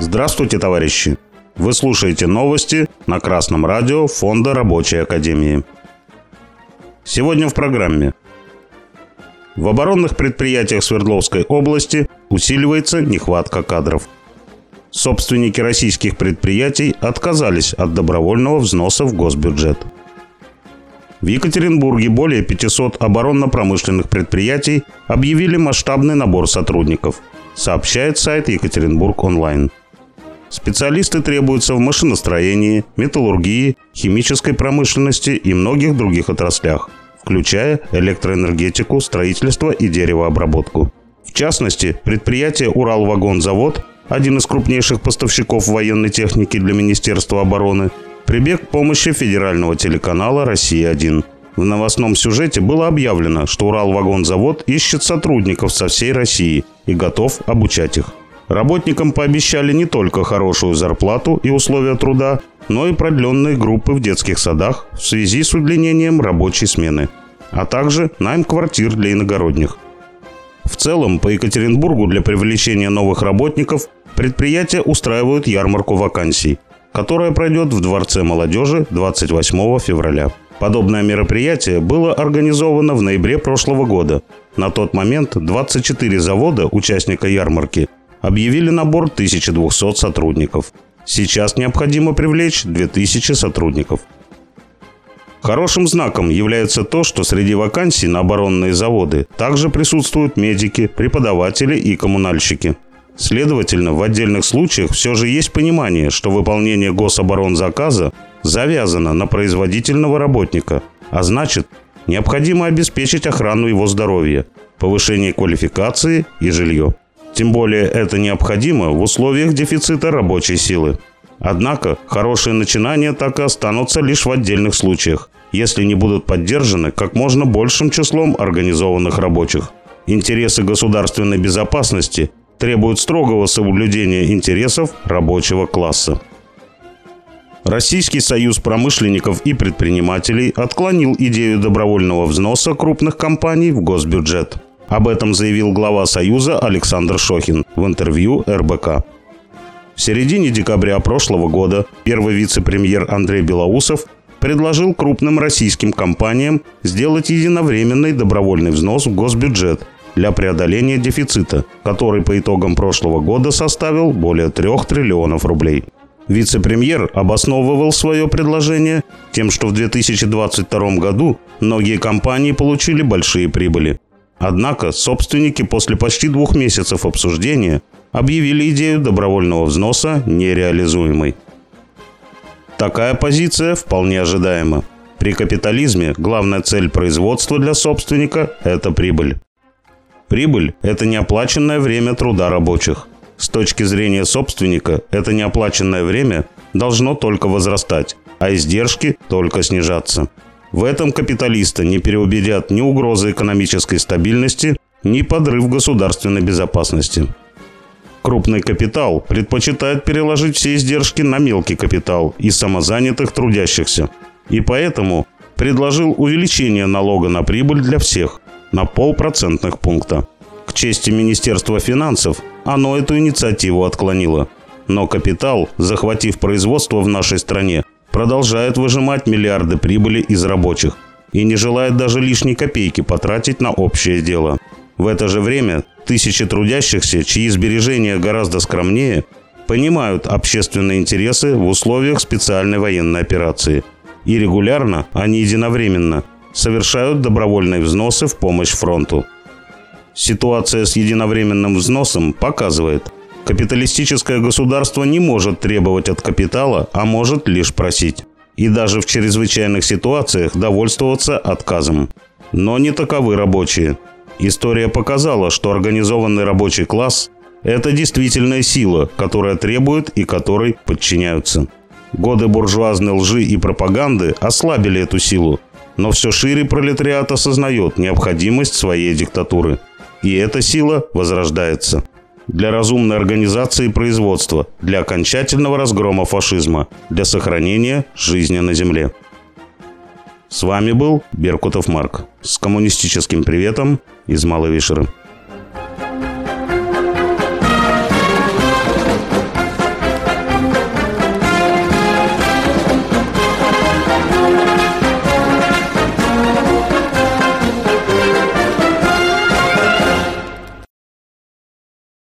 Здравствуйте, товарищи! Вы слушаете новости на Красном радио Фонда Рабочей Академии. Сегодня в программе. В оборонных предприятиях Свердловской области усиливается нехватка кадров. Собственники российских предприятий отказались от добровольного взноса в госбюджет. В Екатеринбурге более 500 оборонно-промышленных предприятий объявили масштабный набор сотрудников, сообщает сайт Екатеринбург онлайн. Специалисты требуются в машиностроении, металлургии, химической промышленности и многих других отраслях, включая электроэнергетику, строительство и деревообработку. В частности, предприятие «Уралвагонзавод», один из крупнейших поставщиков военной техники для Министерства обороны, прибег к помощи федерального телеканала «Россия-1». В новостном сюжете было объявлено, что Уралвагонзавод ищет сотрудников со всей России и готов обучать их. Работникам пообещали не только хорошую зарплату и условия труда, но и продленные группы в детских садах в связи с удлинением рабочей смены, а также найм квартир для иногородних. В целом, по Екатеринбургу для привлечения новых работников предприятия устраивают ярмарку вакансий, которая пройдет в Дворце молодежи 28 февраля. Подобное мероприятие было организовано в ноябре прошлого года. На тот момент 24 завода, участника ярмарки, объявили набор 1200 сотрудников. Сейчас необходимо привлечь 2000 сотрудников. Хорошим знаком является то, что среди вакансий на оборонные заводы также присутствуют медики, преподаватели и коммунальщики. Следовательно, в отдельных случаях все же есть понимание, что выполнение гособоронзаказа завязано на производительного работника, а значит, необходимо обеспечить охрану его здоровья, повышение квалификации и жилье. Тем более это необходимо в условиях дефицита рабочей силы. Однако хорошие начинания так и останутся лишь в отдельных случаях, если не будут поддержаны как можно большим числом организованных рабочих. Интересы государственной безопасности требуют строгого соблюдения интересов рабочего класса. Российский союз промышленников и предпринимателей отклонил идею добровольного взноса крупных компаний в госбюджет – об этом заявил глава Союза Александр Шохин в интервью РБК. В середине декабря прошлого года первый вице-премьер Андрей Белоусов предложил крупным российским компаниям сделать единовременный добровольный взнос в госбюджет для преодоления дефицита, который по итогам прошлого года составил более 3 триллионов рублей. Вице-премьер обосновывал свое предложение тем, что в 2022 году многие компании получили большие прибыли. Однако собственники после почти двух месяцев обсуждения объявили идею добровольного взноса нереализуемой. Такая позиция вполне ожидаема. При капитализме главная цель производства для собственника – это прибыль. Прибыль – это неоплаченное время труда рабочих. С точки зрения собственника, это неоплаченное время должно только возрастать, а издержки только снижаться. В этом капиталиста не переубедят ни угрозы экономической стабильности, ни подрыв государственной безопасности. Крупный капитал предпочитает переложить все издержки на мелкий капитал и самозанятых трудящихся. И поэтому предложил увеличение налога на прибыль для всех на полпроцентных пункта. К чести Министерства финансов, оно эту инициативу отклонило. Но капитал, захватив производство в нашей стране, продолжает выжимать миллиарды прибыли из рабочих и не желает даже лишней копейки потратить на общее дело. В это же время тысячи трудящихся, чьи сбережения гораздо скромнее, понимают общественные интересы в условиях специальной военной операции. И регулярно, а не единовременно, совершают добровольные взносы в помощь фронту. Ситуация с единовременным взносом показывает – Капиталистическое государство не может требовать от капитала, а может лишь просить. И даже в чрезвычайных ситуациях довольствоваться отказом. Но не таковы рабочие. История показала, что организованный рабочий класс – это действительная сила, которая требует и которой подчиняются. Годы буржуазной лжи и пропаганды ослабили эту силу, но все шире пролетариат осознает необходимость своей диктатуры. И эта сила возрождается для разумной организации производства, для окончательного разгрома фашизма, для сохранения жизни на земле. С вами был Беркутов Марк с коммунистическим приветом из Малой Вишеры.